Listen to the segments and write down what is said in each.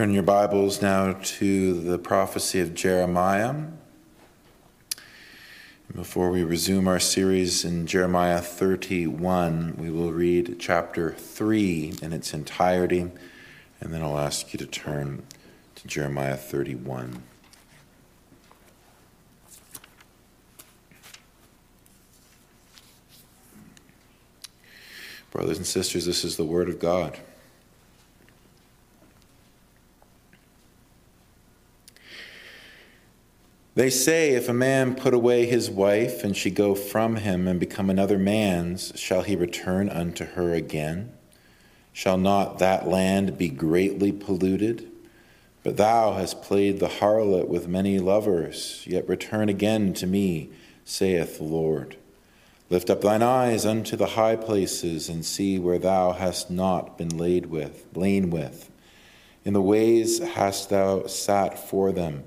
Turn your Bibles now to the prophecy of Jeremiah. Before we resume our series in Jeremiah 31, we will read chapter 3 in its entirety, and then I'll ask you to turn to Jeremiah 31. Brothers and sisters, this is the Word of God. They say, If a man put away his wife, and she go from him and become another man's, shall he return unto her again? Shall not that land be greatly polluted? But thou hast played the harlot with many lovers, yet return again to me, saith the Lord. Lift up thine eyes unto the high places, and see where thou hast not been laid with, lain with. In the ways hast thou sat for them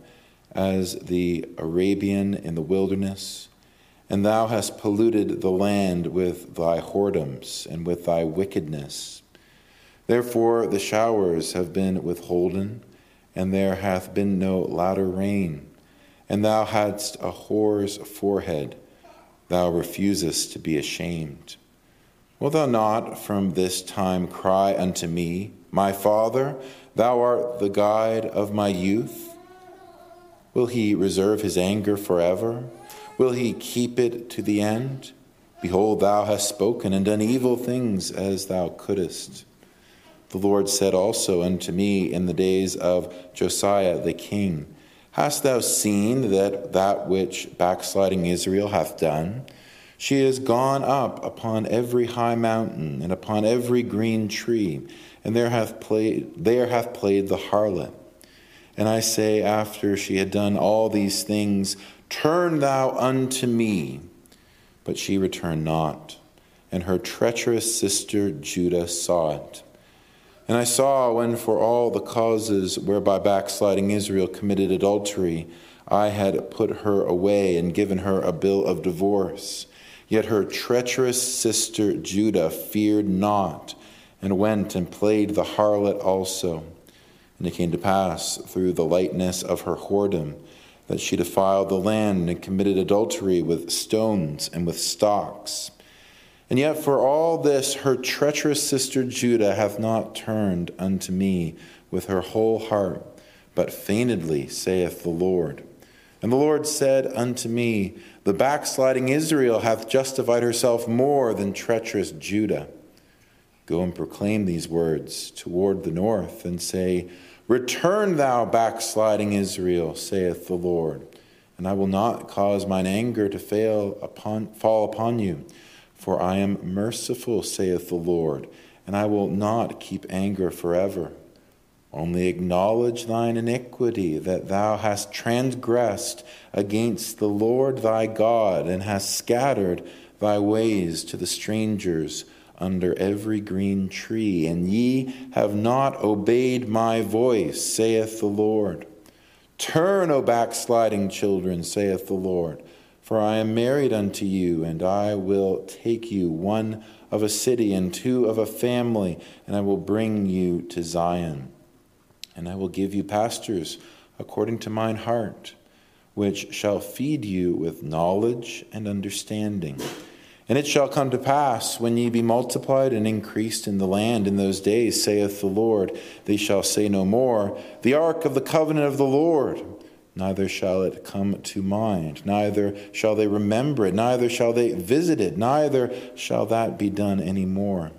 as the Arabian in the wilderness, and thou hast polluted the land with thy whoredoms and with thy wickedness. Therefore the showers have been withholden, and there hath been no latter rain. And thou hadst a whore's forehead, thou refusest to be ashamed. Wilt thou not from this time cry unto me, My Father, thou art the guide of my youth? Will he reserve his anger forever? Will he keep it to the end? Behold, thou hast spoken and done evil things as thou couldest. The Lord said also unto me in the days of Josiah the king, Hast thou seen that that which backsliding Israel hath done? She is gone up upon every high mountain and upon every green tree, and there hath played, there hath played the harlot. And I say, after she had done all these things, Turn thou unto me. But she returned not, and her treacherous sister Judah saw it. And I saw when, for all the causes whereby backsliding Israel committed adultery, I had put her away and given her a bill of divorce. Yet her treacherous sister Judah feared not, and went and played the harlot also. And it came to pass through the lightness of her whoredom that she defiled the land and committed adultery with stones and with stocks. And yet, for all this, her treacherous sister Judah hath not turned unto me with her whole heart, but feignedly, saith the Lord. And the Lord said unto me, The backsliding Israel hath justified herself more than treacherous Judah. Go and proclaim these words toward the north, and say, Return, thou backsliding Israel, saith the Lord, and I will not cause mine anger to fail upon, fall upon you. For I am merciful, saith the Lord, and I will not keep anger forever. Only acknowledge thine iniquity, that thou hast transgressed against the Lord thy God, and hast scattered thy ways to the strangers under every green tree, and ye have not obeyed my voice, saith the Lord. Turn, O backsliding children, saith the Lord, for I am married unto you, and I will take you, one of a city and two of a family, and I will bring you to Zion. And I will give you pastors according to mine heart, which shall feed you with knowledge and understanding. And it shall come to pass, when ye be multiplied and increased in the land in those days, saith the Lord, they shall say no more, The ark of the covenant of the Lord. Neither shall it come to mind, neither shall they remember it, neither shall they visit it, neither shall that be done any more.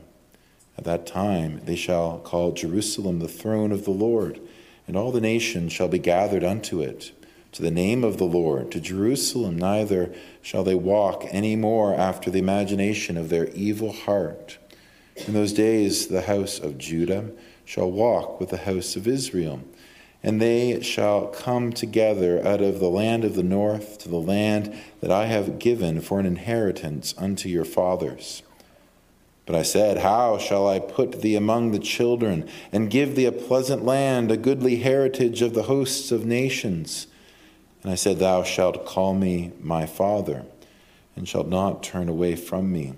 At that time they shall call Jerusalem the throne of the Lord, and all the nations shall be gathered unto it to the name of the Lord, to Jerusalem, neither shall they walk any more after the imagination of their evil heart. In those days, the house of Judah shall walk with the house of Israel, and they shall come together out of the land of the north to the land that I have given for an inheritance unto your fathers. But I said, How shall I put thee among the children, and give thee a pleasant land, a goodly heritage of the hosts of nations? And I said, Thou shalt call me my father, and shalt not turn away from me.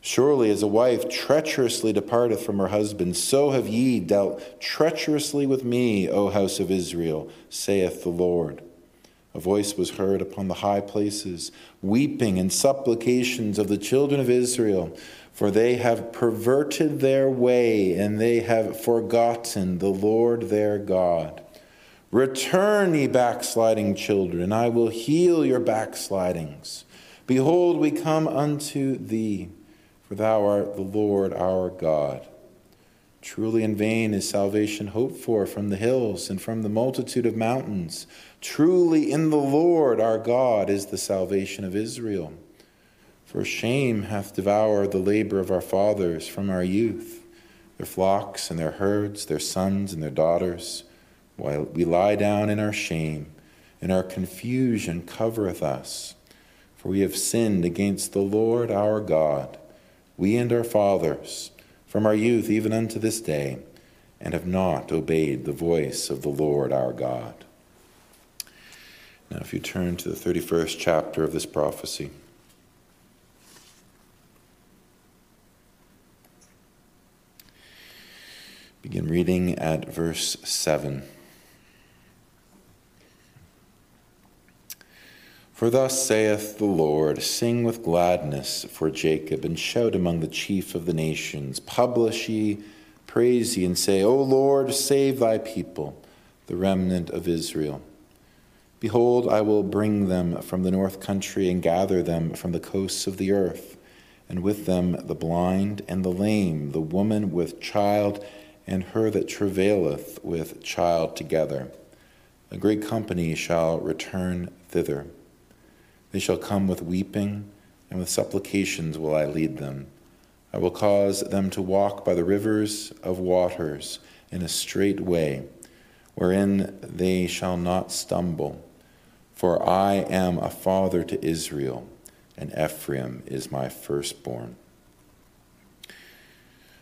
Surely, as a wife treacherously departeth from her husband, so have ye dealt treacherously with me, O house of Israel, saith the Lord. A voice was heard upon the high places, weeping and supplications of the children of Israel, for they have perverted their way, and they have forgotten the Lord their God. Return, ye backsliding children, I will heal your backslidings. Behold, we come unto thee for thou art the Lord our God. Truly in vain is salvation hoped for from the hills and from the multitude of mountains. Truly in the Lord our God is the salvation of Israel. For shame hath devoured the labor of our fathers from our youth, their flocks and their herds, their sons and their daughters, while we lie down in our shame, and our confusion covereth us. For we have sinned against the Lord our God we and our fathers, from our youth even unto this day, and have not obeyed the voice of the Lord our God. Now, if you turn to the 31st chapter of this prophecy, begin reading at verse 7. For thus saith the Lord Sing with gladness for Jacob, and shout among the chief of the nations. Publish ye, praise ye, and say, O Lord, save thy people, the remnant of Israel. Behold, I will bring them from the north country, and gather them from the coasts of the earth, and with them the blind and the lame, the woman with child, and her that travaileth with child together. A great company shall return thither. They shall come with weeping, and with supplications will I lead them. I will cause them to walk by the rivers of waters in a straight way, wherein they shall not stumble. For I am a father to Israel, and Ephraim is my firstborn.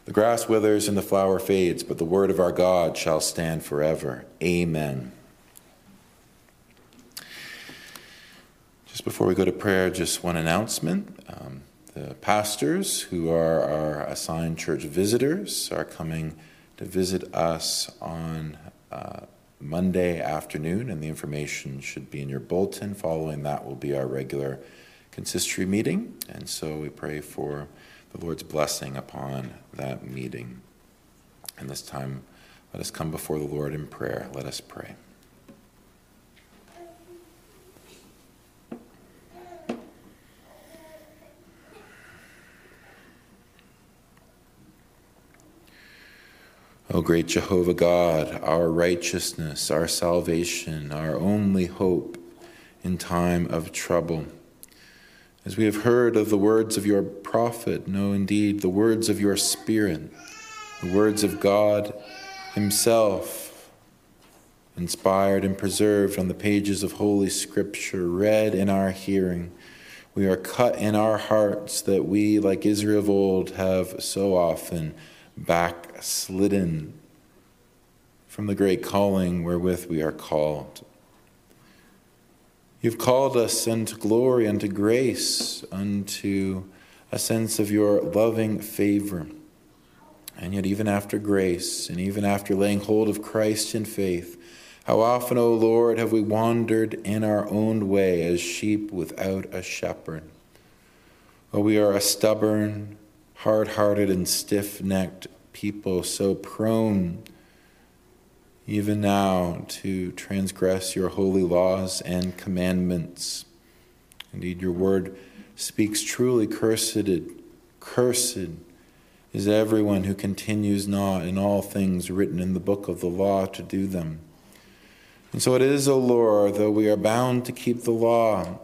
The grass withers and the flower fades, but the word of our God shall stand forever. Amen. Just before we go to prayer, just one announcement. Um, the pastors who are our assigned church visitors are coming to visit us on uh, Monday afternoon, and the information should be in your bulletin. Following that will be our regular consistory meeting, and so we pray for the Lord's blessing upon that meeting. And this time, let us come before the Lord in prayer. Let us pray. O great Jehovah God, our righteousness, our salvation, our only hope in time of trouble. As we have heard of the words of your prophet, no, indeed the words of your Spirit, the words of God Himself, inspired and preserved on the pages of Holy Scripture, read in our hearing. We are cut in our hearts that we, like Israel of old, have so often backslidden from the great calling wherewith we are called. You've called us unto glory, unto grace, unto a sense of your loving favor. And yet, even after grace, and even after laying hold of Christ in faith, how often, O Lord, have we wandered in our own way as sheep without a shepherd? Oh, we are a stubborn, hard hearted and stiff necked people, so prone even now to transgress your holy laws and commandments. Indeed, your word speaks truly cursed, cursed is everyone who continues not in all things written in the book of the law to do them. And so it is, O Lord, though we are bound to keep the law,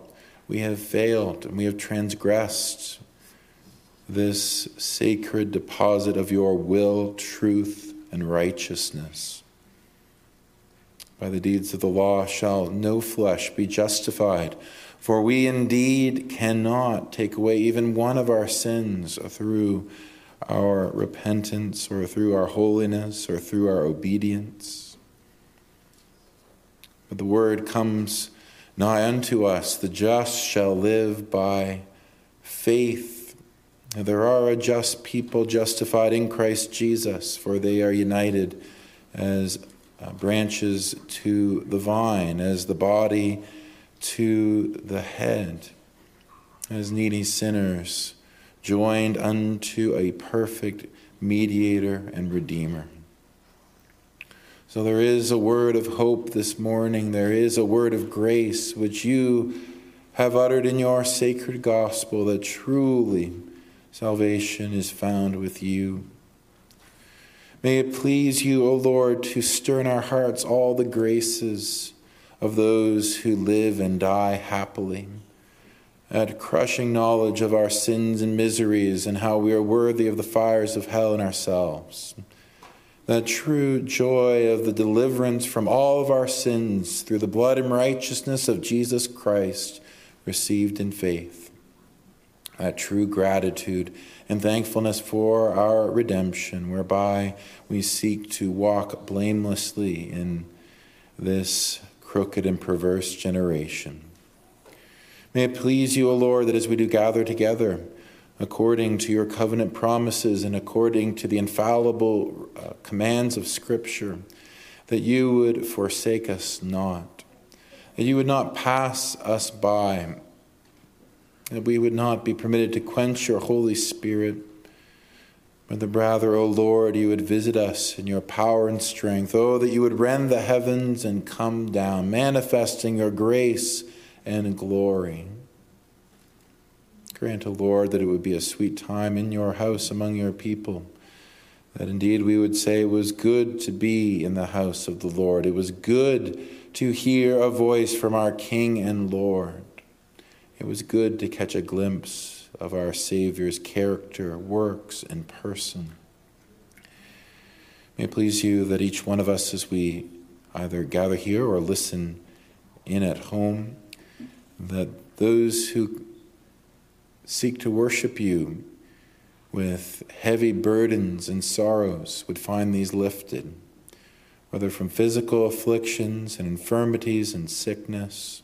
we have failed and we have transgressed this sacred deposit of your will, truth, and righteousness. By the deeds of the law shall no flesh be justified, for we indeed cannot take away even one of our sins through our repentance or through our holiness or through our obedience. But the word comes nigh unto us the just shall live by faith There are a just people justified in Christ Jesus, for they are united as uh, branches to the vine, as the body to the head, as needy sinners joined unto a perfect mediator and redeemer. So there is a word of hope this morning. There is a word of grace which you have uttered in your sacred gospel that truly salvation is found with you. May it please you, O Lord, to stir in our hearts all the graces of those who live and die happily, at crushing knowledge of our sins and miseries and how we are worthy of the fires of hell in ourselves. That true joy of the deliverance from all of our sins through the blood and righteousness of Jesus Christ received in faith that true gratitude and thankfulness for our redemption, whereby we seek to walk blamelessly in this crooked and perverse generation. May it please you, O Lord, that as we do gather together, according to your covenant promises and according to the infallible uh, commands of Scripture, that you would forsake us not, that you would not pass us by that we would not be permitted to quench your Holy Spirit, but rather, O Lord, you would visit us in your power and strength. Oh, that you would rend the heavens and come down, manifesting your grace and glory. Grant, O Lord, that it would be a sweet time in your house among your people. That indeed we would say it was good to be in the house of the Lord. It was good to hear a voice from our King and Lord. It was good to catch a glimpse of our Savior's character, works, and person. May it please you that each one of us, as we either gather here or listen in at home, that those who seek to worship you with heavy burdens and sorrows would find these lifted, whether from physical afflictions and infirmities and sickness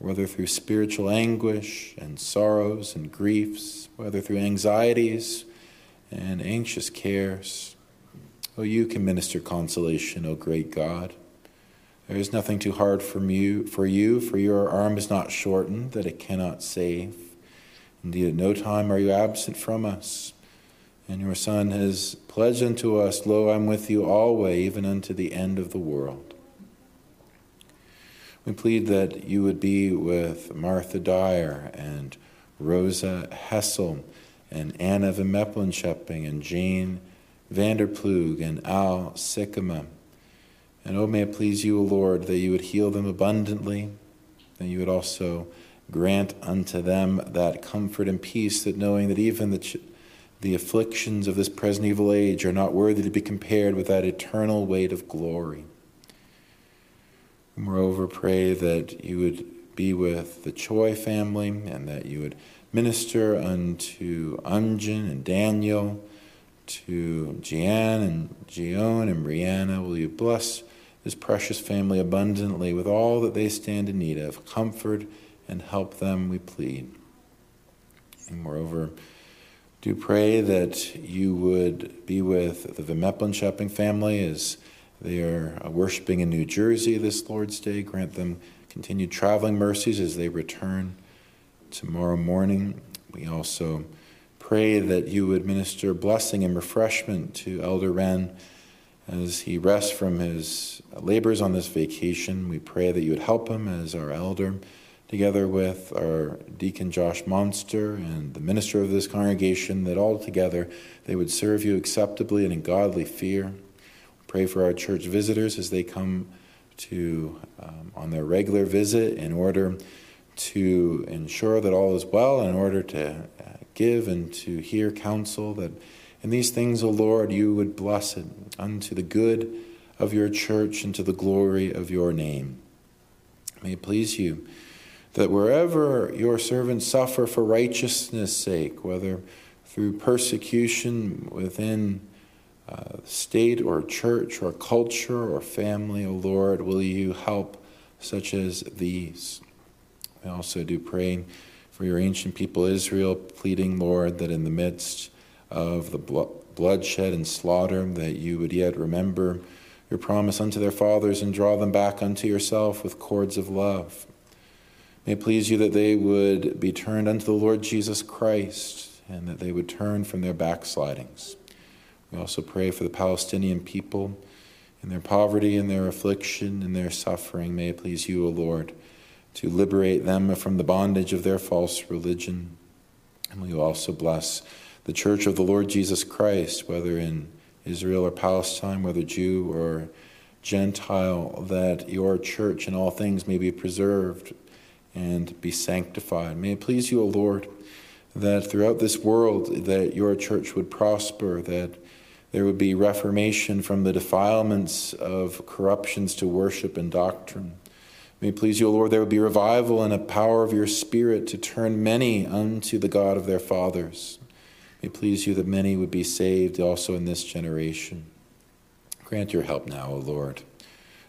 whether through spiritual anguish and sorrows and griefs, whether through anxieties and anxious cares. Oh, you can minister consolation, O great God. There is nothing too hard for you, for you, for your arm is not shortened that it cannot save. Indeed, at no time are you absent from us. And your Son has pledged unto us, Lo, I'm with you always, even unto the end of the world. We plead that you would be with Martha Dyer and Rosa Hessel and Anna Van Meppenschepping and Jane Vanderplug and Al Sikkema. And oh, may it please you, O Lord, that you would heal them abundantly, that you would also grant unto them that comfort and peace, that knowing that even the, ch- the afflictions of this present evil age are not worthy to be compared with that eternal weight of glory. Moreover, pray that you would be with the Choi family and that you would minister unto Unjin and Daniel, to Jian and Jion and Brianna. Will you bless this precious family abundantly with all that they stand in need of? Comfort and help them, we plead. And moreover, do pray that you would be with the Vimeplan shopping family as they are uh, worshiping in New Jersey this Lord's Day. Grant them continued traveling mercies as they return tomorrow morning. We also pray that you would minister blessing and refreshment to Elder Wren as he rests from his labors on this vacation. We pray that you would help him as our elder, together with our deacon Josh Monster and the minister of this congregation, that all together they would serve you acceptably and in godly fear. Pray for our church visitors as they come to um, on their regular visit in order to ensure that all is well, in order to uh, give and to hear counsel. That in these things, O Lord, you would bless it unto the good of your church and to the glory of your name. May it please you that wherever your servants suffer for righteousness' sake, whether through persecution within state or church or culture or family, O oh Lord, will you help such as these? We also do pray for your ancient people Israel, pleading, Lord, that in the midst of the bloodshed and slaughter, that you would yet remember your promise unto their fathers and draw them back unto yourself with cords of love. May it please you that they would be turned unto the Lord Jesus Christ and that they would turn from their backslidings. We also pray for the Palestinian people in their poverty and their affliction and their suffering. May it please you, O Lord, to liberate them from the bondage of their false religion. And we also bless the church of the Lord Jesus Christ, whether in Israel or Palestine, whether Jew or Gentile, that your church in all things may be preserved and be sanctified. May it please you, O Lord, that throughout this world that your church would prosper, that there would be reformation from the defilements of corruptions to worship and doctrine. May it please you, O Lord, there would be revival and a power of your Spirit to turn many unto the God of their fathers. May please you that many would be saved also in this generation. Grant your help now, O Lord.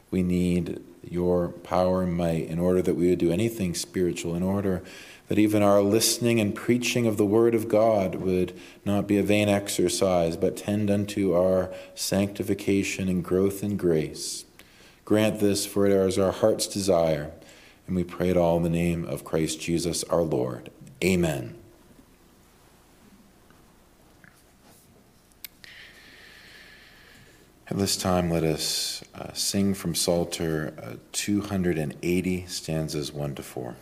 We need your power and might in order that we would do anything spiritual, in order that even our listening and preaching of the Word of God would not be a vain exercise, but tend unto our sanctification and growth in grace. Grant this, for it is our heart's desire, and we pray it all in the name of Christ Jesus our Lord. Amen. At this time, let us uh, sing from Psalter uh, 280, stanzas 1 to 4.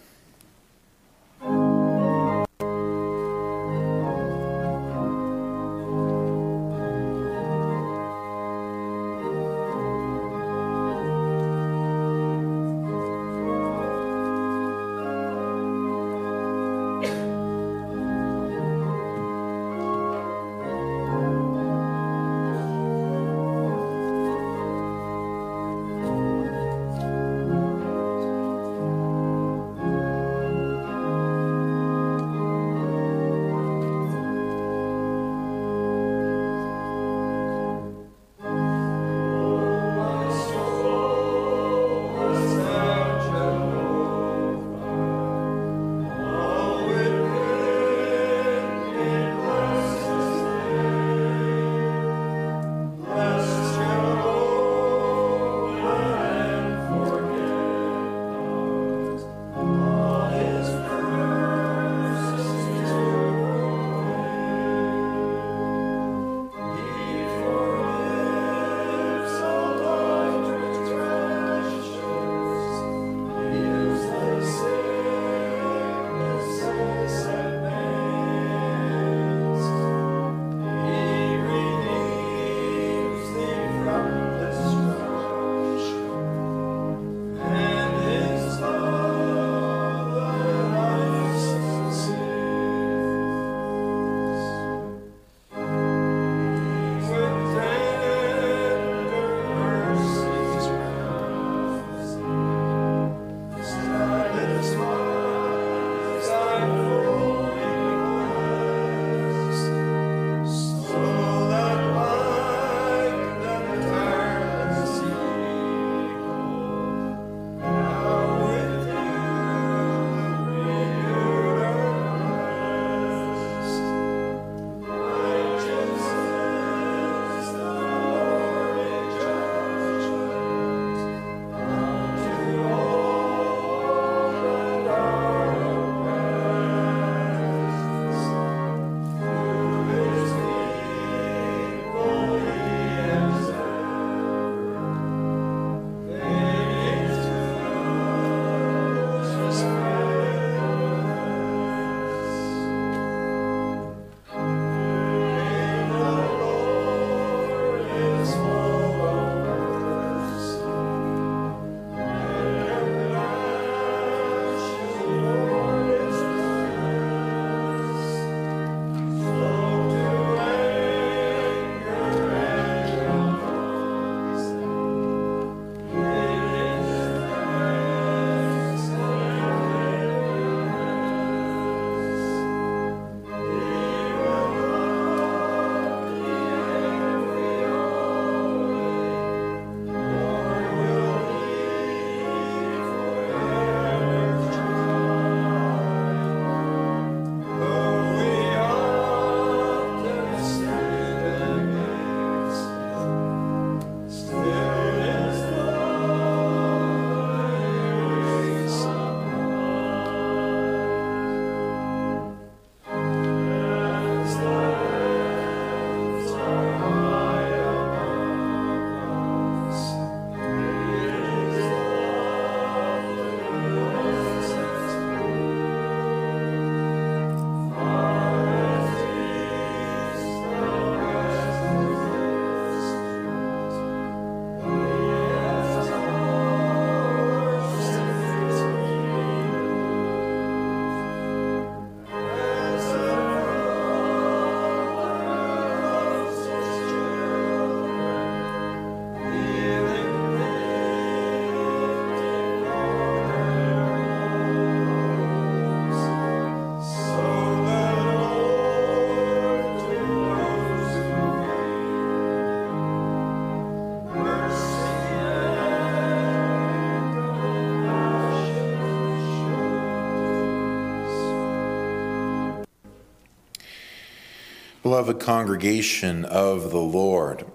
Beloved congregation of the Lord,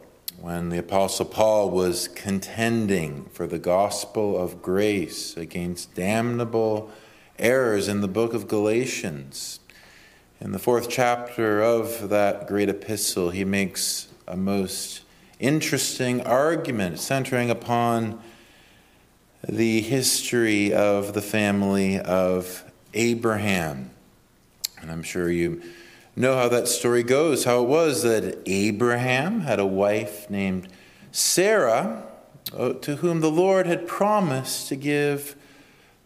when the Apostle Paul was contending for the gospel of grace against damnable errors in the book of Galatians, in the fourth chapter of that great epistle, he makes a most interesting argument centering upon the history of the family of Abraham. And I'm sure you know how that story goes, how it was that Abraham had a wife named Sarah, uh, to whom the Lord had promised to give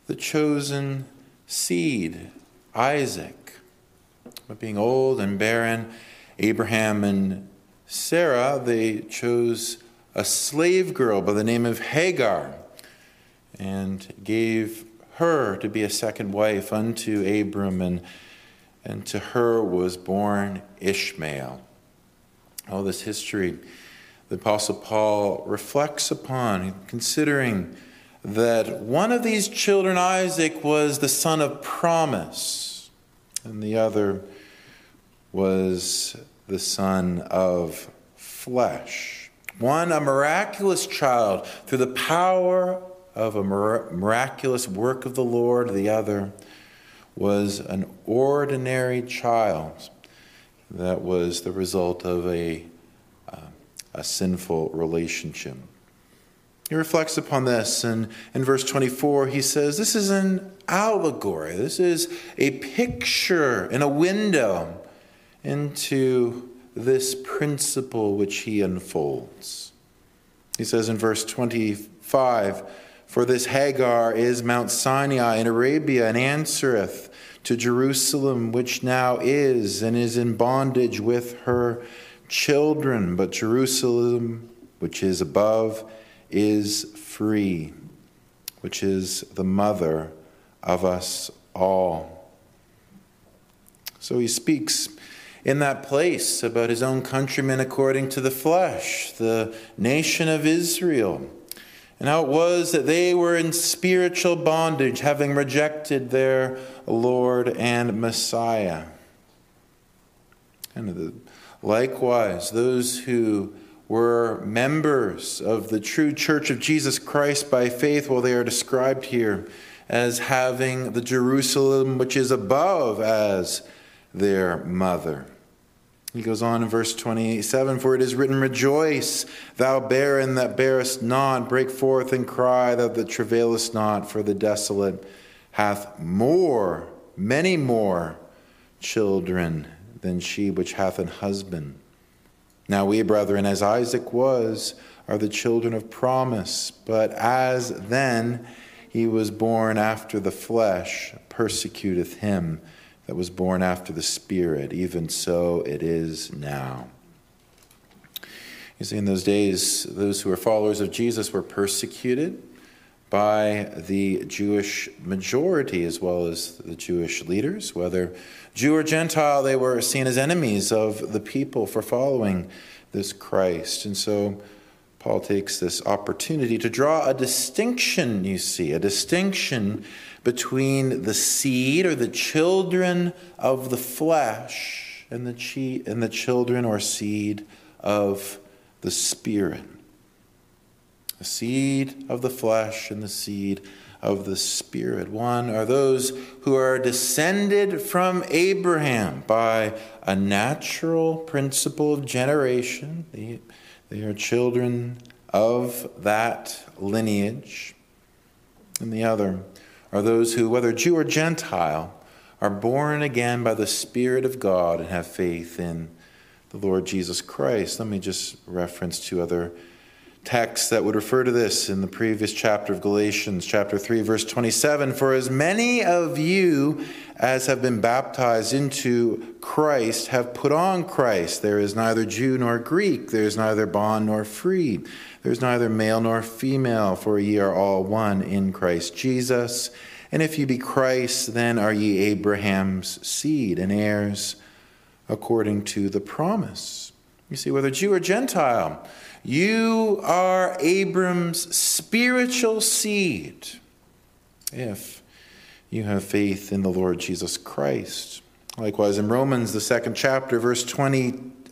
the chosen seed, Isaac. But being old and barren, Abraham and Sarah, they chose a slave girl by the name of Hagar and gave her to be a second wife unto Abram and and to her was born Ishmael. All this history the Apostle Paul reflects upon, considering that one of these children, Isaac, was the son of promise, and the other was the son of flesh. One, a miraculous child through the power of a miraculous work of the Lord, the other, was an ordinary child that was the result of a, uh, a sinful relationship. He reflects upon this, and in verse 24, he says, This is an allegory. This is a picture in a window into this principle which he unfolds. He says in verse 25, For this Hagar is Mount Sinai in Arabia and answereth to Jerusalem, which now is and is in bondage with her children, but Jerusalem, which is above, is free, which is the mother of us all. So he speaks in that place about his own countrymen according to the flesh, the nation of Israel and how it was that they were in spiritual bondage, having rejected their Lord and Messiah. And the, likewise, those who were members of the true church of Jesus Christ by faith, well, they are described here as having the Jerusalem which is above as their mother. He goes on in verse 27 For it is written, Rejoice, thou barren that bearest not, break forth and cry, thou that travailest not, for the desolate hath more, many more children than she which hath an husband. Now we, brethren, as Isaac was, are the children of promise, but as then he was born after the flesh, persecuteth him that was born after the Spirit, even so it is now. You see, in those days, those who were followers of Jesus were persecuted by the Jewish majority as well as the Jewish leaders. Whether Jew or Gentile, they were seen as enemies of the people for following this Christ. And so Paul takes this opportunity to draw a distinction, you see, a distinction between the seed or the children of the flesh and the, chi- and the children or seed of the Spirit. The seed of the flesh and the seed of the Spirit. One are those who are descended from Abraham by a natural principle of generation. They, they are children of that lineage. And the other are those who, whether Jew or Gentile, are born again by the Spirit of God and have faith in the Lord Jesus Christ. Let me just reference two other texts that would refer to this in the previous chapter of Galatians, chapter 3, verse 27. For as many of you as have been baptized into Christ have put on Christ. There is neither Jew nor Greek, there is neither bond nor free, there is neither male nor female, for ye are all one in Christ Jesus. And if ye be Christ, then are ye Abraham's seed and heirs according to the promise. You see, whether Jew or Gentile, you are Abram's spiritual seed if you have faith in the Lord Jesus Christ. Likewise, in Romans, the second chapter, verse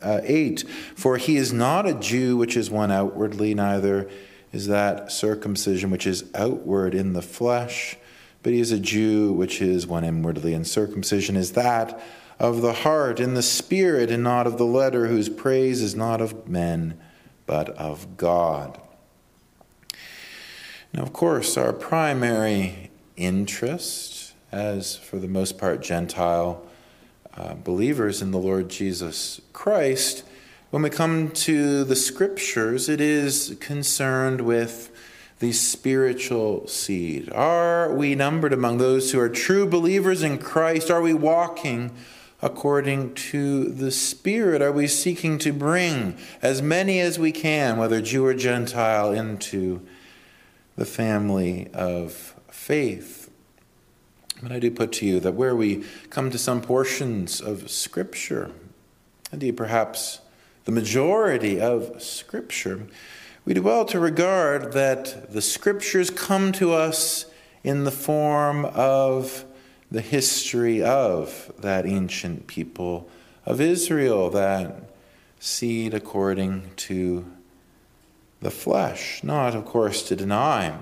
Uh, 28 For he is not a Jew which is one outwardly, neither is that circumcision which is outward in the flesh, but he is a Jew which is one inwardly, and circumcision is that of the heart in the spirit, and not of the letter, whose praise is not of men, but of God. Now, of course, our primary interest, as for the most part Gentile uh, believers in the Lord Jesus Christ, when we come to the scriptures, it is concerned with the spiritual seed. Are we numbered among those who are true believers in Christ? Are we walking according to the Spirit? Are we seeking to bring as many as we can, whether Jew or Gentile, into the family of faith? But I do put to you that where we come to some portions of Scripture, indeed perhaps the majority of Scripture, we do well to regard that the Scriptures come to us in the form of the history of that ancient people of Israel, that seed according to the flesh. Not, of course, to deny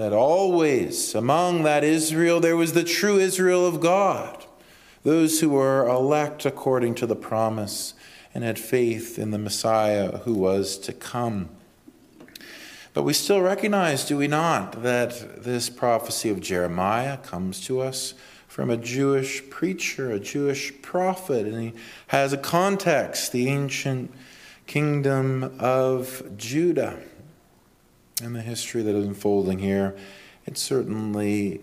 that always among that Israel there was the true Israel of God, those who were elect according to the promise and had faith in the Messiah who was to come. But we still recognize, do we not, that this prophecy of Jeremiah comes to us from a Jewish preacher, a Jewish prophet, and he has a context, the ancient kingdom of Judah. And the history that is unfolding here, it certainly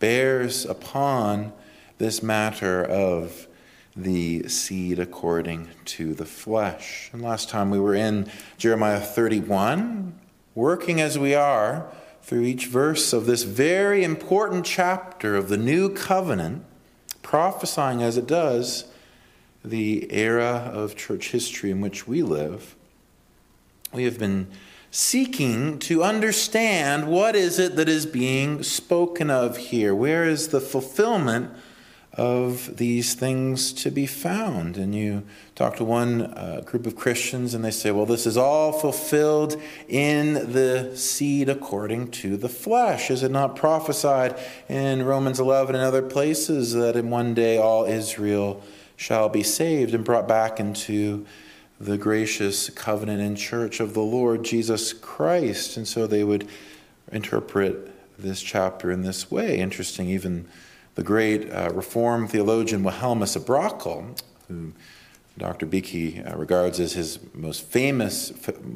bears upon this matter of the seed according to the flesh. And last time we were in Jeremiah 31, working as we are through each verse of this very important chapter of the new covenant, prophesying as it does the era of church history in which we live, we have been seeking to understand what is it that is being spoken of here? Where is the fulfillment of these things to be found. And you talk to one uh, group of Christians, and they say, well, this is all fulfilled in the seed according to the flesh. Is it not prophesied in Romans 11 and other places that in one day all Israel shall be saved and brought back into the gracious covenant and church of the Lord Jesus Christ? And so they would interpret this chapter in this way. Interesting, even the great uh, Reformed theologian Wilhelmus à Brakel, who Dr. Beeke uh, regards as his most famous,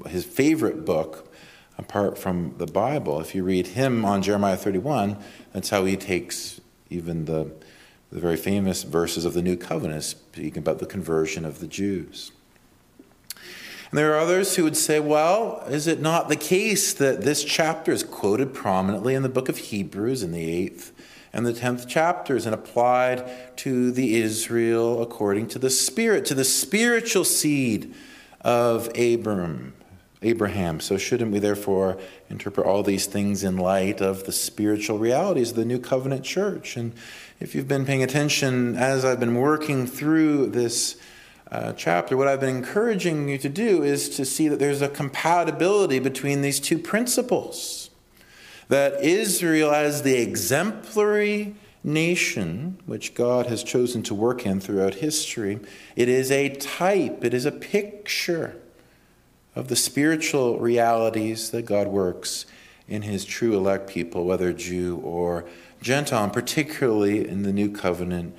his favorite book, apart from the Bible. If you read him on Jeremiah 31, that's how he takes even the, the very famous verses of the New Covenant, speaking about the conversion of the Jews. And there are others who would say, well, is it not the case that this chapter is quoted prominently in the book of Hebrews in the eighth and the 10th chapters and applied to the Israel according to the Spirit, to the spiritual seed of Abram, Abraham. So, shouldn't we therefore interpret all these things in light of the spiritual realities of the New Covenant Church? And if you've been paying attention as I've been working through this uh, chapter, what I've been encouraging you to do is to see that there's a compatibility between these two principles that Israel, as the exemplary nation which God has chosen to work in throughout history, it is a type, it is a picture of the spiritual realities that God works in his true elect people, whether Jew or Gentile, particularly in the new covenant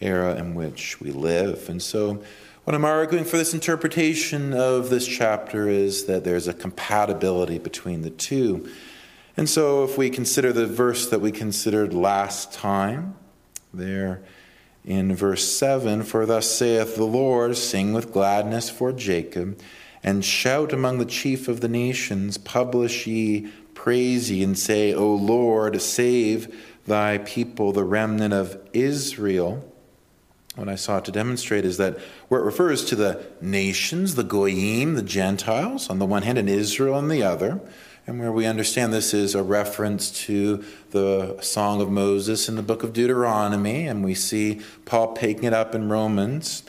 era in which we live. And so, what I'm arguing for this interpretation of this chapter is that there's a compatibility between the two. And so, if we consider the verse that we considered last time, there in verse 7 For thus saith the Lord, sing with gladness for Jacob, and shout among the chief of the nations, publish ye, praise ye, and say, O Lord, save thy people, the remnant of Israel. What I sought to demonstrate is that where it refers to the nations, the Goyim, the Gentiles, on the one hand, and Israel on the other, and where we understand this is a reference to the Song of Moses in the book of Deuteronomy, and we see Paul picking it up in Romans,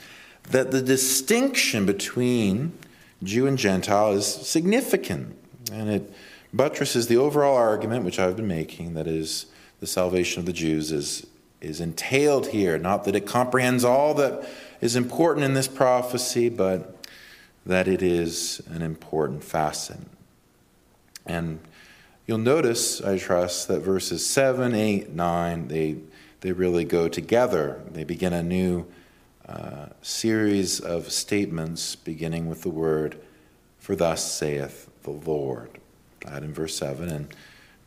that the distinction between Jew and Gentile is significant. And it buttresses the overall argument, which I've been making, that is, the salvation of the Jews is, is entailed here. Not that it comprehends all that is important in this prophecy, but that it is an important facet. And you'll notice, I trust, that verses 7, 8, 9, they, they really go together. They begin a new uh, series of statements beginning with the word, For thus saith the Lord. That in verse 7. And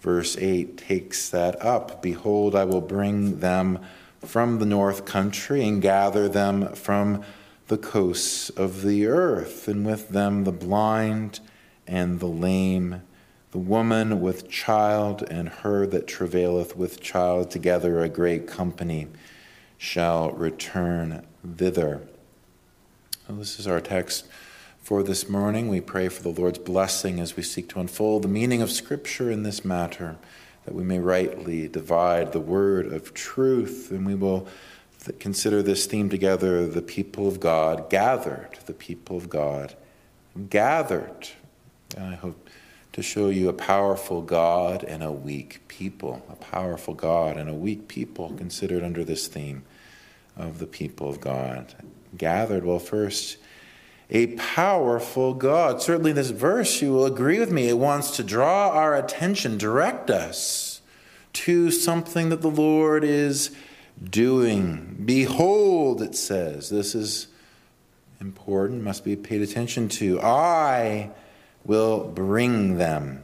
verse 8 takes that up. Behold, I will bring them from the north country and gather them from the coasts of the earth, and with them the blind and the lame, the woman with child and her that travaileth with child, together a great company shall return thither. Well, this is our text for this morning. We pray for the Lord's blessing as we seek to unfold the meaning of Scripture in this matter, that we may rightly divide the word of truth, and we will consider this theme together the people of God gathered, the people of God gathered. And I hope to show you a powerful God and a weak people, a powerful God and a weak people considered under this theme of the people of God. Gathered, well, first, a powerful God. Certainly, this verse, you will agree with me, it wants to draw our attention, direct us to something that the Lord is doing. Behold, it says, this is important, must be paid attention to. I will bring them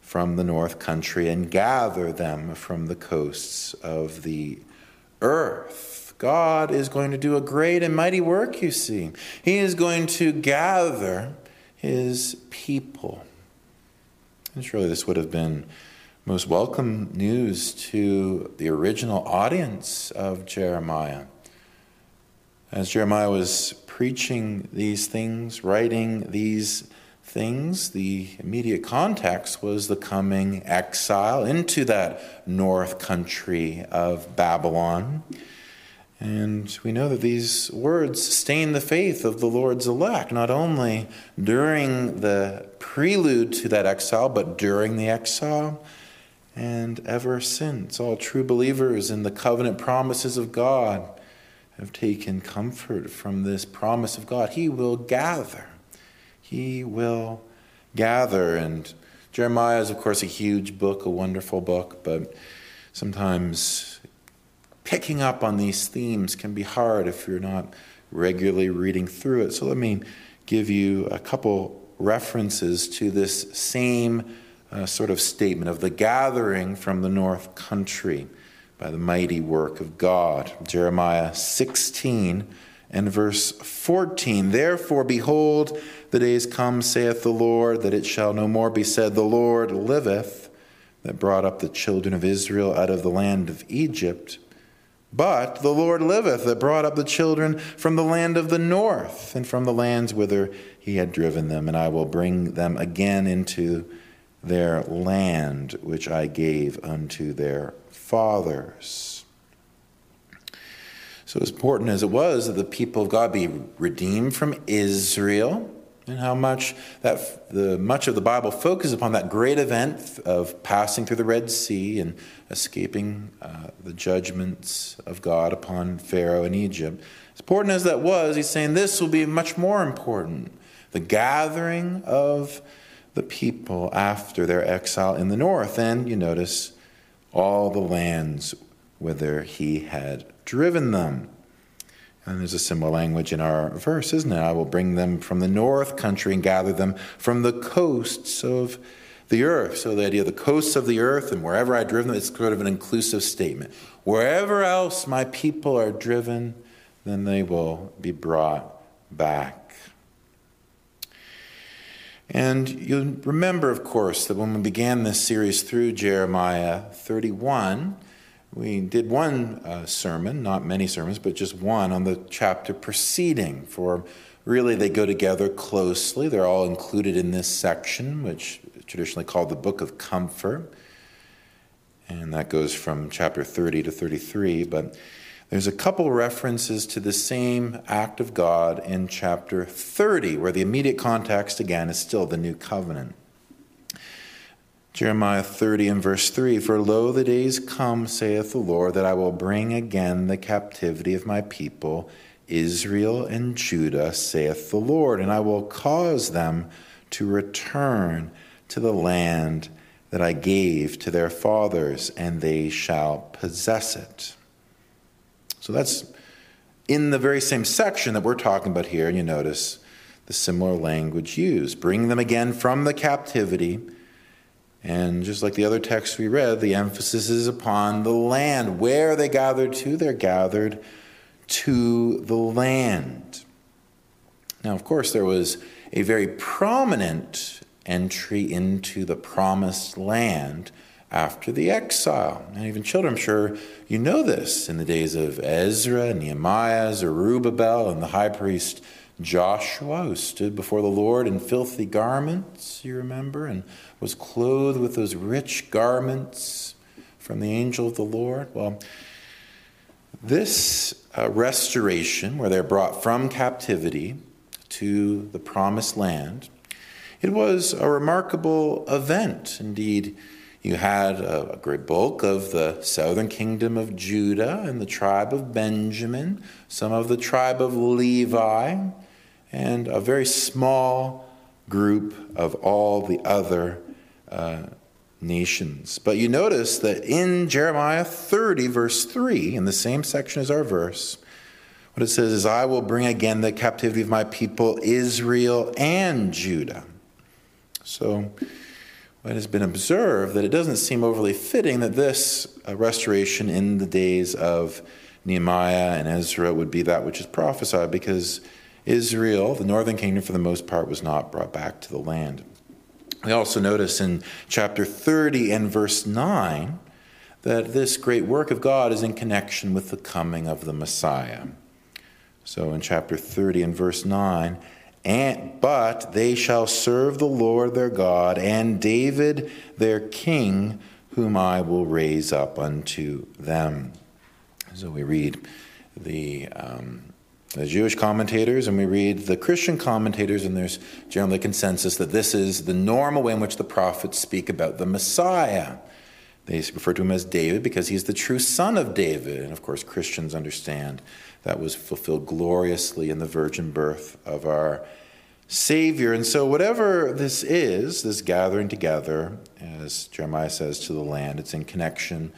from the north country and gather them from the coasts of the earth. God is going to do a great and mighty work, you see. He is going to gather his people. And surely this would have been most welcome news to the original audience of Jeremiah. As Jeremiah was preaching these things, writing these things, the immediate context was the coming exile into that north country of Babylon. And we know that these words sustain the faith of the Lord's elect, not only during the prelude to that exile, but during the exile and ever since. All true believers in the covenant promises of God have taken comfort from this promise of God. He will gather. He will gather. And Jeremiah is, of course, a huge book, a wonderful book, but sometimes picking up on these themes can be hard if you're not regularly reading through it. So let me give you a couple references to this same uh, sort of statement of the gathering from the north country by the mighty work of God. Jeremiah 16 and verse 14. Therefore, behold, the days come, saith the Lord, that it shall no more be said, The Lord liveth, that brought up the children of Israel out of the land of Egypt. But the Lord liveth, that brought up the children from the land of the north, and from the lands whither he had driven them, and I will bring them again into their land which I gave unto their fathers. So, as important as it was that the people of God be redeemed from Israel, and how much that the much of the Bible focuses upon that great event of passing through the Red Sea and escaping uh, the judgments of God upon Pharaoh and Egypt. As important as that was, he's saying this will be much more important: the gathering of the people after their exile in the north. And you notice all the lands whither he had driven them. And there's a similar language in our verse, isn't it? I will bring them from the north country and gather them from the coasts of the earth. So the idea of the coasts of the earth and wherever I driven them, it's sort of an inclusive statement. Wherever else my people are driven, then they will be brought back. And you'll remember, of course, that when we began this series through Jeremiah 31, we did one uh, sermon, not many sermons, but just one on the chapter preceding for really they go together closely. They're all included in this section, which is traditionally called the Book of Comfort. And that goes from chapter 30 to 33. But there's a couple references to the same act of God in chapter 30, where the immediate context, again, is still the new covenant. Jeremiah 30 and verse 3 For lo, the days come, saith the Lord, that I will bring again the captivity of my people, Israel and Judah, saith the Lord, and I will cause them to return to the land that I gave to their fathers, and they shall possess it. So that's in the very same section that we're talking about here, and you notice the similar language used. Bring them again from the captivity. And just like the other text we read, the emphasis is upon the land. Where are they gathered to? They're gathered to the land. Now, of course, there was a very prominent entry into the promised land after the exile. And even children, I'm sure you know this in the days of Ezra, Nehemiah, Zerubbabel, and the high priest Joshua, who stood before the Lord in filthy garments, you remember, and was clothed with those rich garments from the angel of the Lord. Well, this uh, restoration, where they're brought from captivity to the promised land, it was a remarkable event. Indeed, you had a, a great bulk of the southern kingdom of Judah and the tribe of Benjamin, some of the tribe of Levi, and a very small group of all the other uh, nations. But you notice that in Jeremiah 30, verse 3, in the same section as our verse, what it says is, I will bring again the captivity of my people, Israel and Judah. So, it has been observed that it doesn't seem overly fitting that this uh, restoration in the days of Nehemiah and Ezra would be that which is prophesied because Israel, the northern kingdom for the most part, was not brought back to the land. We also notice in chapter 30 and verse 9 that this great work of God is in connection with the coming of the Messiah. So in chapter 30 and verse 9, and, but they shall serve the Lord their God and David their king, whom I will raise up unto them. So we read the, um, the Jewish commentators and we read the Christian commentators, and there's generally consensus that this is the normal way in which the prophets speak about the Messiah. They refer to him as David because he's the true son of David. And of course, Christians understand that was fulfilled gloriously in the virgin birth of our Savior. And so, whatever this is, this gathering together, as Jeremiah says, to the land, it's in connection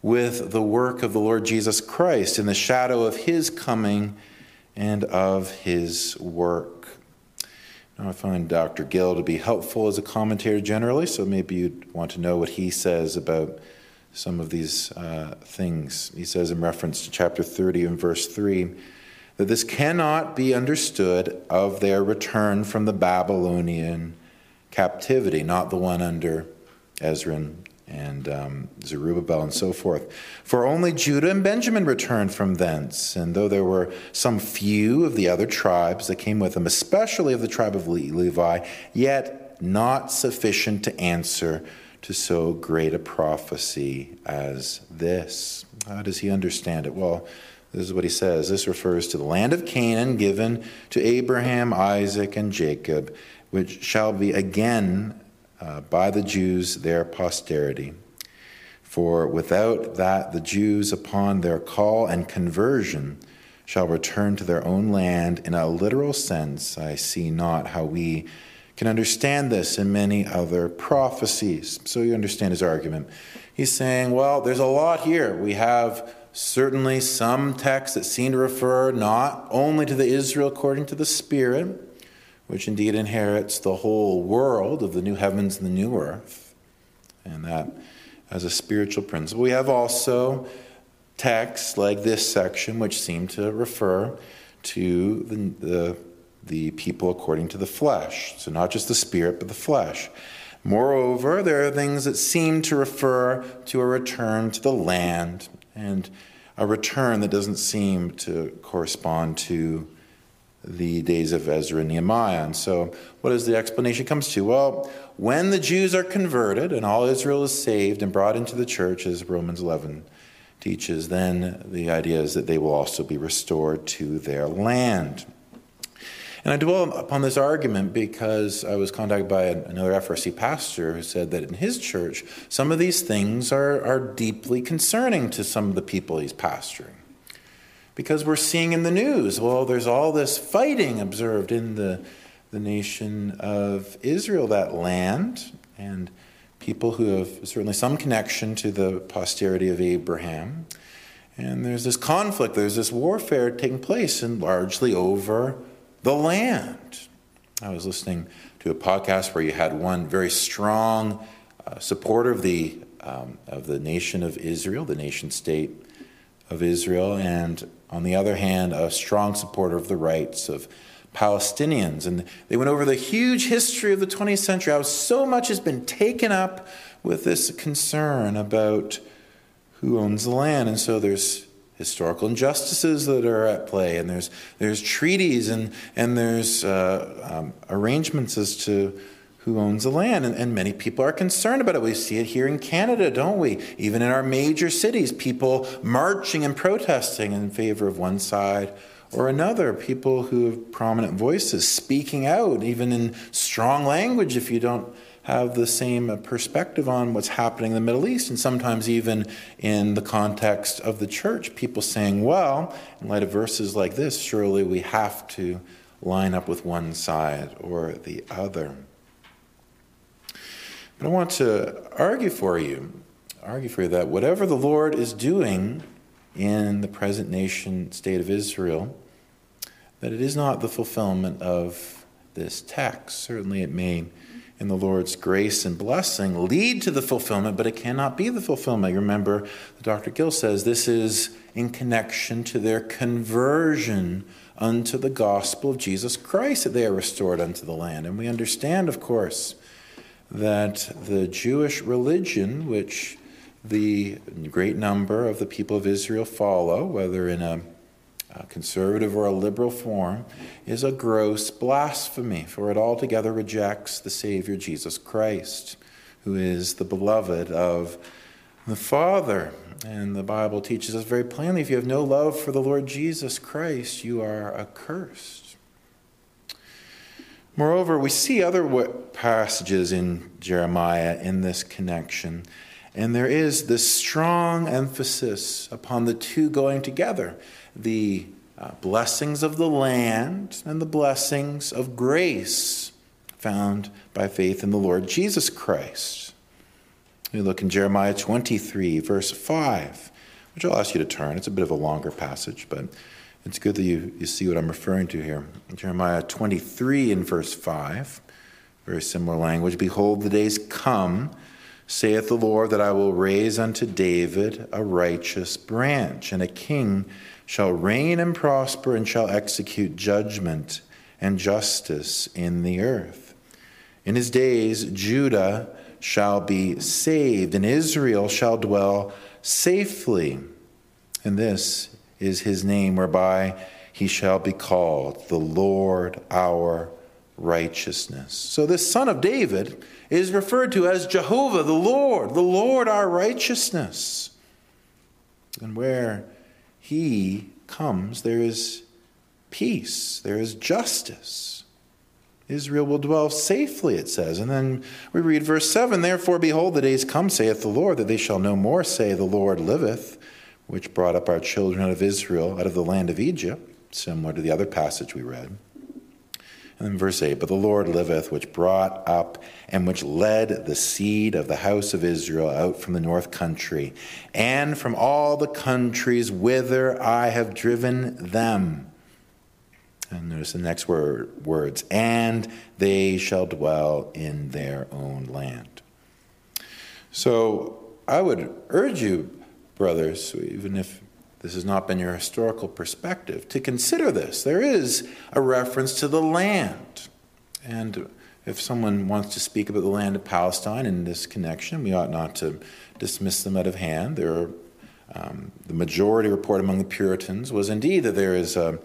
with the work of the Lord Jesus Christ in the shadow of his coming and of his work. Now, I find Dr. Gill to be helpful as a commentator generally, so maybe you'd want to know what he says about some of these uh, things. He says in reference to chapter 30 and verse 3 that this cannot be understood of their return from the Babylonian captivity, not the one under Ezra and um, Zerubbabel and so forth. For only Judah and Benjamin returned from thence, and though there were some few of the other tribes that came with them, especially of the tribe of Levi, yet not sufficient to answer to so great a prophecy as this. How does he understand it? Well, this is what he says. This refers to the land of Canaan given to Abraham, Isaac, and Jacob, which shall be again uh, by the Jews their posterity. For without that, the Jews, upon their call and conversion, shall return to their own land. In a literal sense, I see not how we can understand this in many other prophecies. So you understand his argument. He's saying, well, there's a lot here. We have certainly some texts that seem to refer not only to the Israel according to the Spirit, which indeed inherits the whole world of the new heavens and the new earth, and that as a spiritual principle. We have also texts like this section which seem to refer to the, the, the people according to the flesh. So, not just the spirit, but the flesh. Moreover, there are things that seem to refer to a return to the land and a return that doesn't seem to correspond to the days of Ezra and Nehemiah. And so, what is the explanation comes to? Well, when the Jews are converted and all Israel is saved and brought into the church, as Romans 11 teaches, then the idea is that they will also be restored to their land. And I dwell upon this argument because I was contacted by another FRC pastor who said that in his church, some of these things are, are deeply concerning to some of the people he's pastoring. Because we're seeing in the news, well, there's all this fighting observed in the, the nation of Israel, that land, and people who have certainly some connection to the posterity of Abraham. And there's this conflict, there's this warfare taking place, and largely over the land. I was listening to a podcast where you had one very strong uh, supporter of the, um, of the nation of Israel, the nation state of Israel, and on the other hand, a strong supporter of the rights of Palestinians. And they went over the huge history of the 20th century, how so much has been taken up with this concern about who owns the land. And so there's historical injustices that are at play, and there's there's treaties and and there's uh, um, arrangements as to who owns the land, and, and many people are concerned about it. We see it here in Canada, don't we? Even in our major cities, people marching and protesting in favor of one side or another. People who have prominent voices speaking out, even in strong language, if you don't have the same uh, perspective on what's happening in the Middle East, and sometimes even in the context of the church, people saying, well, in light of verses like this, surely we have to line up with one side or the other. But I want to argue for you, argue for you that whatever the Lord is doing in the present nation state of Israel, that it is not the fulfillment of this text. Certainly it may in the Lord's grace and blessing lead to the fulfillment, but it cannot be the fulfillment. You remember, Dr. Gill says this is in connection to their conversion unto the gospel of Jesus Christ that they are restored unto the land. And we understand, of course, that the Jewish religion, which the great number of the people of Israel follow, whether in a a conservative or a liberal form, is a gross blasphemy, for it altogether rejects the Savior Jesus Christ, who is the beloved of the Father. And the Bible teaches us very plainly if you have no love for the Lord Jesus Christ, you are accursed. Moreover, we see other passages in Jeremiah in this connection. And there is this strong emphasis upon the two going together the uh, blessings of the land and the blessings of grace found by faith in the Lord Jesus Christ. We look in Jeremiah 23, verse 5, which I'll ask you to turn. It's a bit of a longer passage, but it's good that you, you see what I'm referring to here. Jeremiah 23 in verse 5, very similar language. Behold, the days come, saith the Lord, that I will raise unto David a righteous branch and a king shall reign and prosper and shall execute judgment and justice in the earth. In his days, Judah shall be saved, and Israel shall dwell safely. And this is his name, whereby he shall be called the Lord our righteousness. So, this son of David is referred to as Jehovah, the Lord, the Lord our righteousness. And where he comes, there is peace, there is justice. Israel will dwell safely, it says. And then we read verse 7 Therefore, behold, the days come, saith the Lord, that they shall no more say, The Lord liveth, which brought up our children out of Israel, out of the land of Egypt, similar to the other passage we read. And then verse 8 But the Lord liveth, which brought up and which led the seed of the house of Israel out from the north country, and from all the countries whither I have driven them. And notice the next word, words, and they shall dwell in their own land. So I would urge you, brothers, even if this has not been your historical perspective, to consider this. There is a reference to the land. And if someone wants to speak about the land of Palestine in this connection, we ought not to dismiss them out of hand. There are, um, the majority report among the Puritans was indeed that there is a,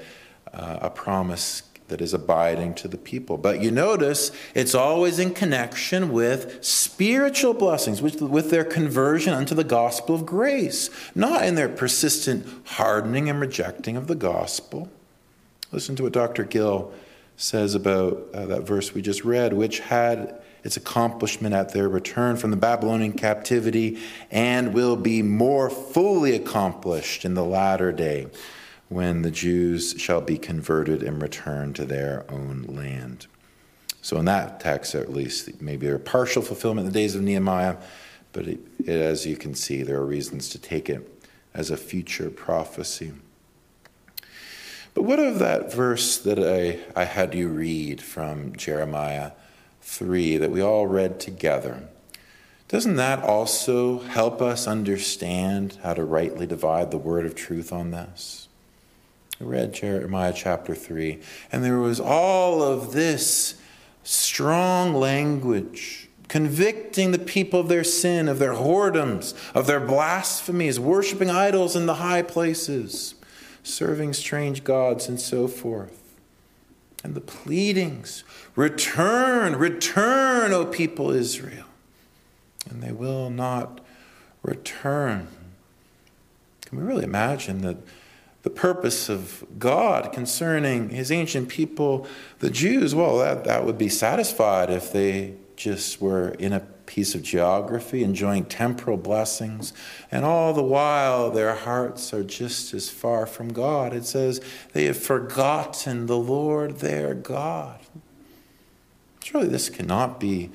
a promise that is abiding to the people. But you notice it's always in connection with spiritual blessings, with, with their conversion unto the gospel of grace, not in their persistent hardening and rejecting of the gospel. Listen to what Dr. Gill says about uh, that verse we just read, which had its accomplishment at their return from the Babylonian captivity and will be more fully accomplished in the latter day when the Jews shall be converted and return to their own land. So, in that text, at least, maybe a partial fulfillment in the days of Nehemiah, but it, it, as you can see, there are reasons to take it as a future prophecy. But what of that verse that I, I had you read from Jeremiah 3 that we all read together? Doesn't that also help us understand how to rightly divide the word of truth on this? Read Jeremiah chapter 3, and there was all of this strong language convicting the people of their sin, of their whoredoms, of their blasphemies, worshiping idols in the high places, serving strange gods, and so forth. And the pleadings return, return, O people Israel. And they will not return. Can we really imagine that? The purpose of God concerning his ancient people, the Jews, well, that, that would be satisfied if they just were in a piece of geography, enjoying temporal blessings, and all the while their hearts are just as far from God. It says they have forgotten the Lord their God. Surely this cannot be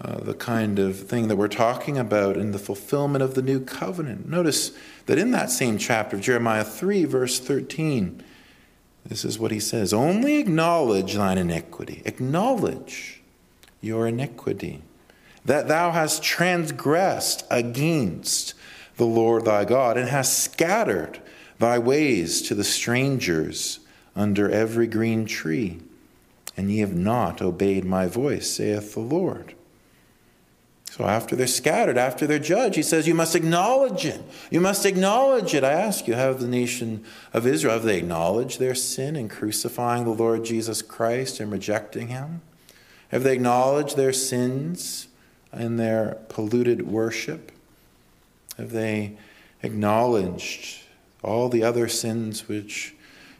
uh, the kind of thing that we're talking about in the fulfillment of the new covenant. Notice that in that same chapter of Jeremiah 3, verse 13, this is what he says Only acknowledge thine iniquity, acknowledge your iniquity, that thou hast transgressed against the Lord thy God, and hast scattered thy ways to the strangers under every green tree, and ye have not obeyed my voice, saith the Lord. So after they're scattered, after they're judged, he says, You must acknowledge it. You must acknowledge it. I ask you, have the nation of Israel, have they acknowledged their sin in crucifying the Lord Jesus Christ and rejecting him? Have they acknowledged their sins in their polluted worship? Have they acknowledged all the other sins which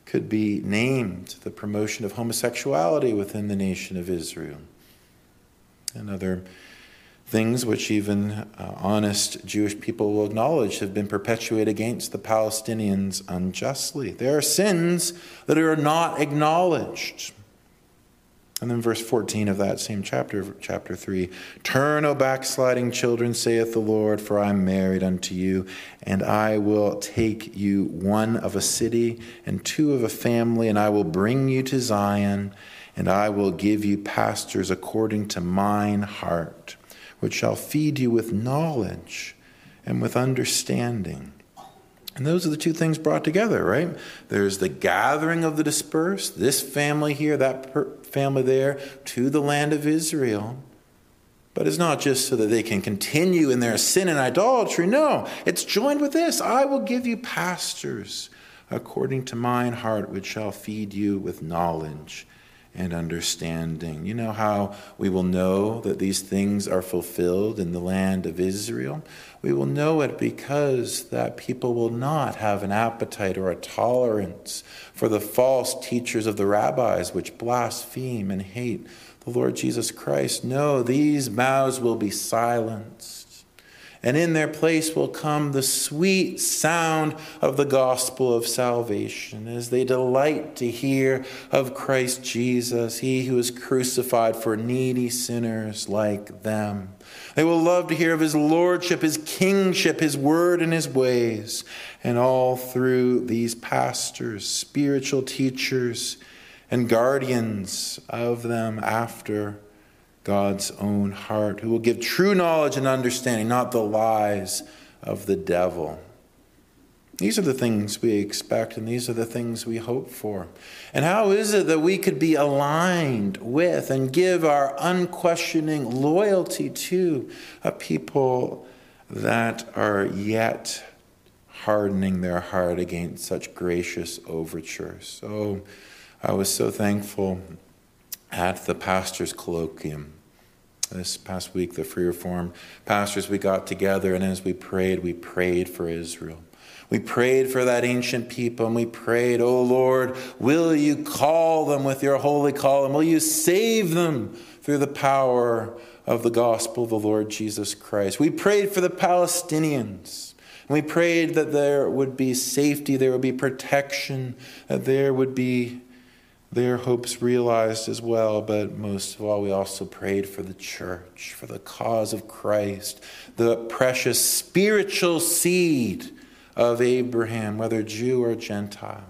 could be named, the promotion of homosexuality within the nation of Israel, and other things which even uh, honest Jewish people will acknowledge have been perpetuated against the Palestinians unjustly. There are sins that are not acknowledged. And then verse 14 of that same chapter, chapter 3 Turn, O backsliding children, saith the Lord, for I am married unto you, and I will take you one of a city and two of a family, and I will bring you to Zion, and I will give you pastors according to mine heart which shall feed you with knowledge and with understanding. And those are the two things brought together, right? There's the gathering of the dispersed, this family here, that family there, to the land of Israel. But it's not just so that they can continue in their sin and idolatry. No, it's joined with this I will give you pastors according to mine heart, which shall feed you with knowledge and understanding. You know how we will know that these things are fulfilled in the land of Israel? We will know it because that people will not have an appetite or a tolerance for the false teachers of the rabbis which blaspheme and hate the Lord Jesus Christ. No, these mouths will be silenced and in their place will come the sweet sound of the gospel of salvation as they delight to hear of Christ Jesus, he who is crucified for needy sinners like them. They will love to hear of his lordship, his kingship, his word, and his ways. And all through these pastors, spiritual teachers, and guardians of them after God's own heart, who will give true knowledge and understanding, not the lies of the devil. These are the things we expect, and these are the things we hope for. And how is it that we could be aligned with and give our unquestioning loyalty to a people that are yet hardening their heart against such gracious overtures? So, I was so thankful at the pastor's colloquium this past week, the Free Reform pastors, we got together, and as we prayed, we prayed for Israel. We prayed for that ancient people, and we prayed, Oh Lord, will you call them with your holy call, and will you save them through the power of the gospel of the Lord Jesus Christ? We prayed for the Palestinians. And we prayed that there would be safety, there would be protection, that there would be their hopes realized as well, but most of all, we also prayed for the church, for the cause of Christ, the precious spiritual seed of Abraham, whether Jew or Gentile.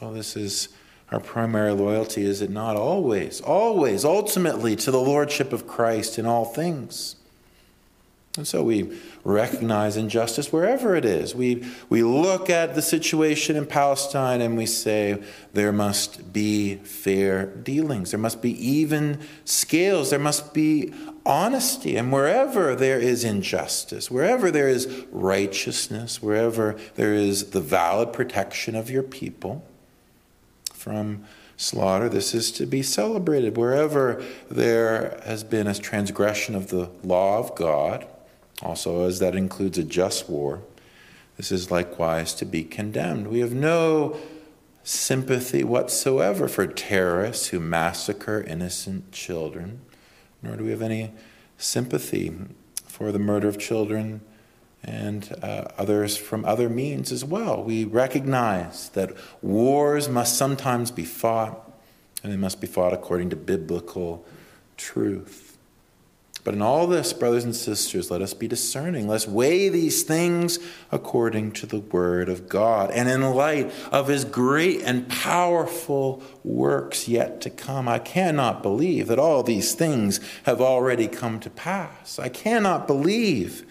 Well, this is our primary loyalty, is it not? Always, always, ultimately to the Lordship of Christ in all things. And so we recognize injustice wherever it is. We, we look at the situation in Palestine and we say there must be fair dealings, there must be even scales, there must be honesty. And wherever there is injustice, wherever there is righteousness, wherever there is the valid protection of your people from slaughter, this is to be celebrated. Wherever there has been a transgression of the law of God, also, as that includes a just war, this is likewise to be condemned. We have no sympathy whatsoever for terrorists who massacre innocent children, nor do we have any sympathy for the murder of children and uh, others from other means as well. We recognize that wars must sometimes be fought, and they must be fought according to biblical truth. But in all this, brothers and sisters, let us be discerning. Let's weigh these things according to the Word of God and in light of His great and powerful works yet to come. I cannot believe that all these things have already come to pass. I cannot believe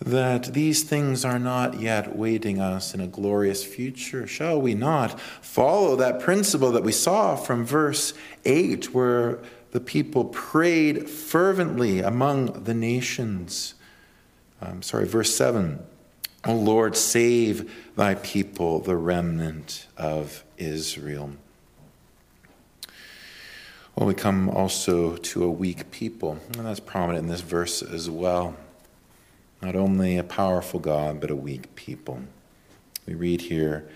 that these things are not yet waiting us in a glorious future. Shall we not follow that principle that we saw from verse 8, where the people prayed fervently among the nations. Um, sorry, verse 7. O Lord, save thy people, the remnant of Israel. Well, we come also to a weak people, and that's prominent in this verse as well. Not only a powerful God, but a weak people. We read here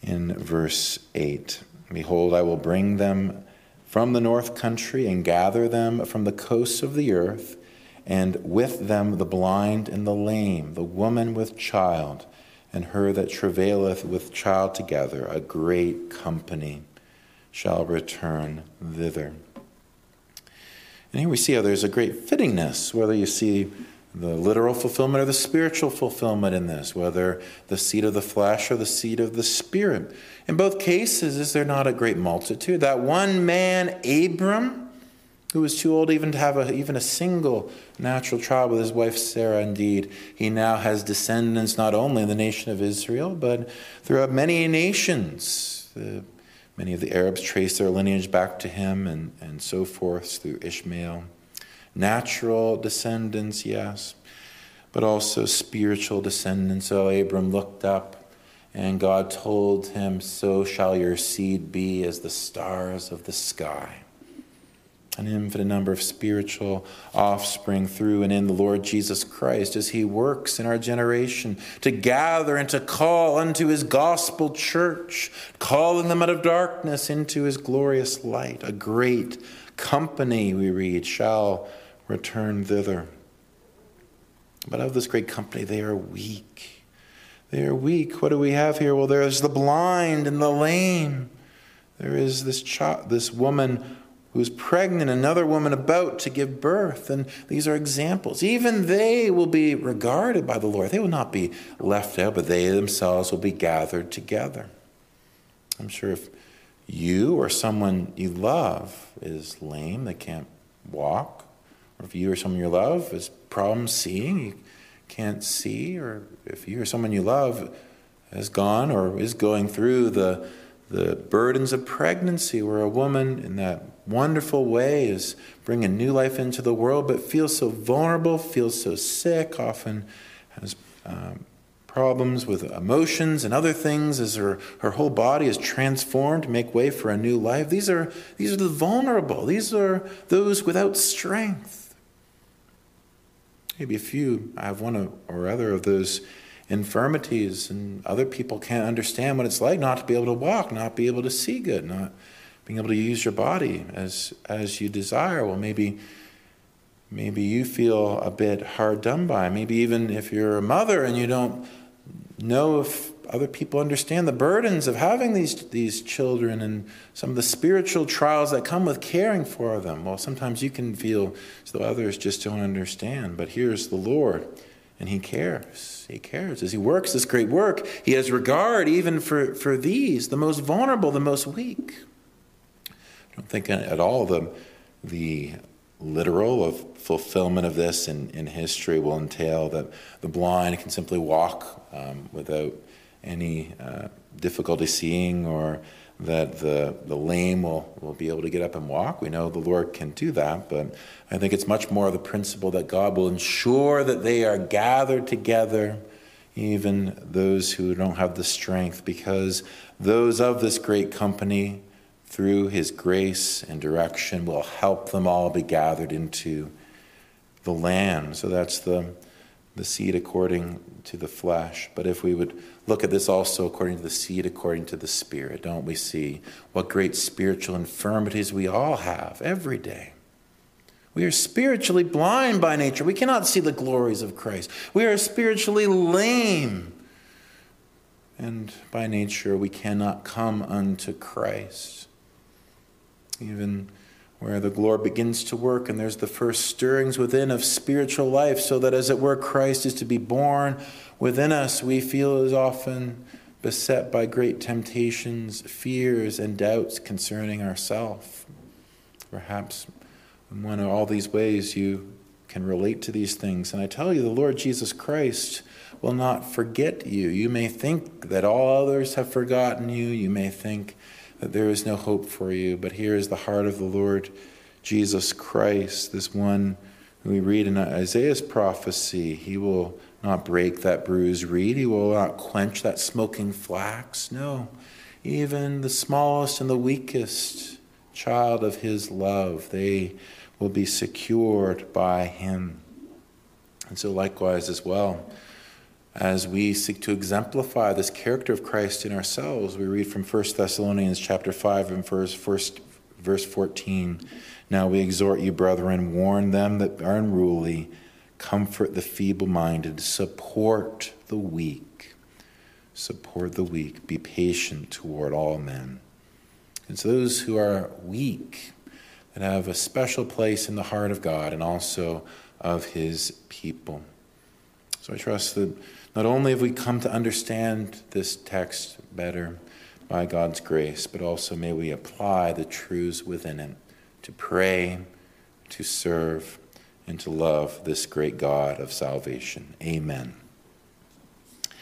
in verse 8 Behold, I will bring them from the north country and gather them from the coasts of the earth, and with them the blind and the lame, the woman with child, and her that travaileth with child together, a great company shall return thither. And here we see how there's a great fittingness, whether you see the literal fulfillment or the spiritual fulfillment in this, whether the seed of the flesh or the seed of the spirit. In both cases, is there not a great multitude? That one man, Abram, who was too old even to have a, even a single natural child with his wife Sarah, indeed, he now has descendants not only in the nation of Israel, but throughout many nations. The, many of the Arabs trace their lineage back to him and, and so forth through Ishmael. Natural descendants, yes, but also spiritual descendants. So Abram looked up, and God told him, So shall your seed be as the stars of the sky. An infinite number of spiritual offspring through and in the Lord Jesus Christ as He works in our generation to gather and to call unto His gospel church, calling them out of darkness into His glorious light. A great company, we read, shall return thither. But of this great company, they are weak. They are weak. What do we have here? Well, there's the blind and the lame. There is this child, this woman who's pregnant, another woman about to give birth. And these are examples. Even they will be regarded by the Lord. They will not be left out, but they themselves will be gathered together. I'm sure if you or someone you love is lame, they can't walk, if you or someone you love has problems seeing, you can't see, or if you or someone you love has gone or is going through the, the burdens of pregnancy, where a woman in that wonderful way is bringing new life into the world, but feels so vulnerable, feels so sick, often has um, problems with emotions and other things as her, her whole body is transformed to make way for a new life. These are, these are the vulnerable, these are those without strength. Maybe a few I have one or other of those infirmities, and other people can't understand what it's like not to be able to walk, not be able to see good, not being able to use your body as, as you desire. Well, maybe maybe you feel a bit hard done by. Maybe even if you're a mother and you don't know if other people understand the burdens of having these, these children and some of the spiritual trials that come with caring for them. Well, sometimes you can feel as though others just don't understand, but here's the Lord, and He cares. He cares. As He works this great work, He has regard even for, for these, the most vulnerable, the most weak. I don't think at all the, the literal of fulfillment of this in, in history will entail that the blind can simply walk um, without any uh, difficulty seeing or that the, the lame will, will be able to get up and walk. We know the Lord can do that, but I think it's much more the principle that God will ensure that they are gathered together, even those who don't have the strength, because those of this great company through his grace and direction, will help them all be gathered into the Lamb. So that's the, the seed according to the flesh. But if we would look at this also according to the seed, according to the Spirit, don't we see what great spiritual infirmities we all have every day? We are spiritually blind by nature. We cannot see the glories of Christ. We are spiritually lame. And by nature, we cannot come unto Christ even where the Lord begins to work and there's the first stirrings within of spiritual life, so that as it were, Christ is to be born within us, we feel as often beset by great temptations, fears, and doubts concerning ourselves. Perhaps in one of all these ways you can relate to these things. And I tell you, the Lord Jesus Christ will not forget you. You may think that all others have forgotten you. You may think that there is no hope for you. But here is the heart of the Lord Jesus Christ, this one who we read in Isaiah's prophecy. He will not break that bruised reed, he will not quench that smoking flax. No, even the smallest and the weakest child of his love, they will be secured by him. And so, likewise, as well as we seek to exemplify this character of Christ in ourselves. We read from 1 Thessalonians chapter 5 and verse, first, verse 14. Now we exhort you, brethren, warn them that are unruly, comfort the feeble minded, support the weak. Support the weak, be patient toward all men. And so those who are weak, that have a special place in the heart of God and also of his people. So I trust that not only have we come to understand this text better by God's grace, but also may we apply the truths within it to pray, to serve, and to love this great God of salvation. Amen.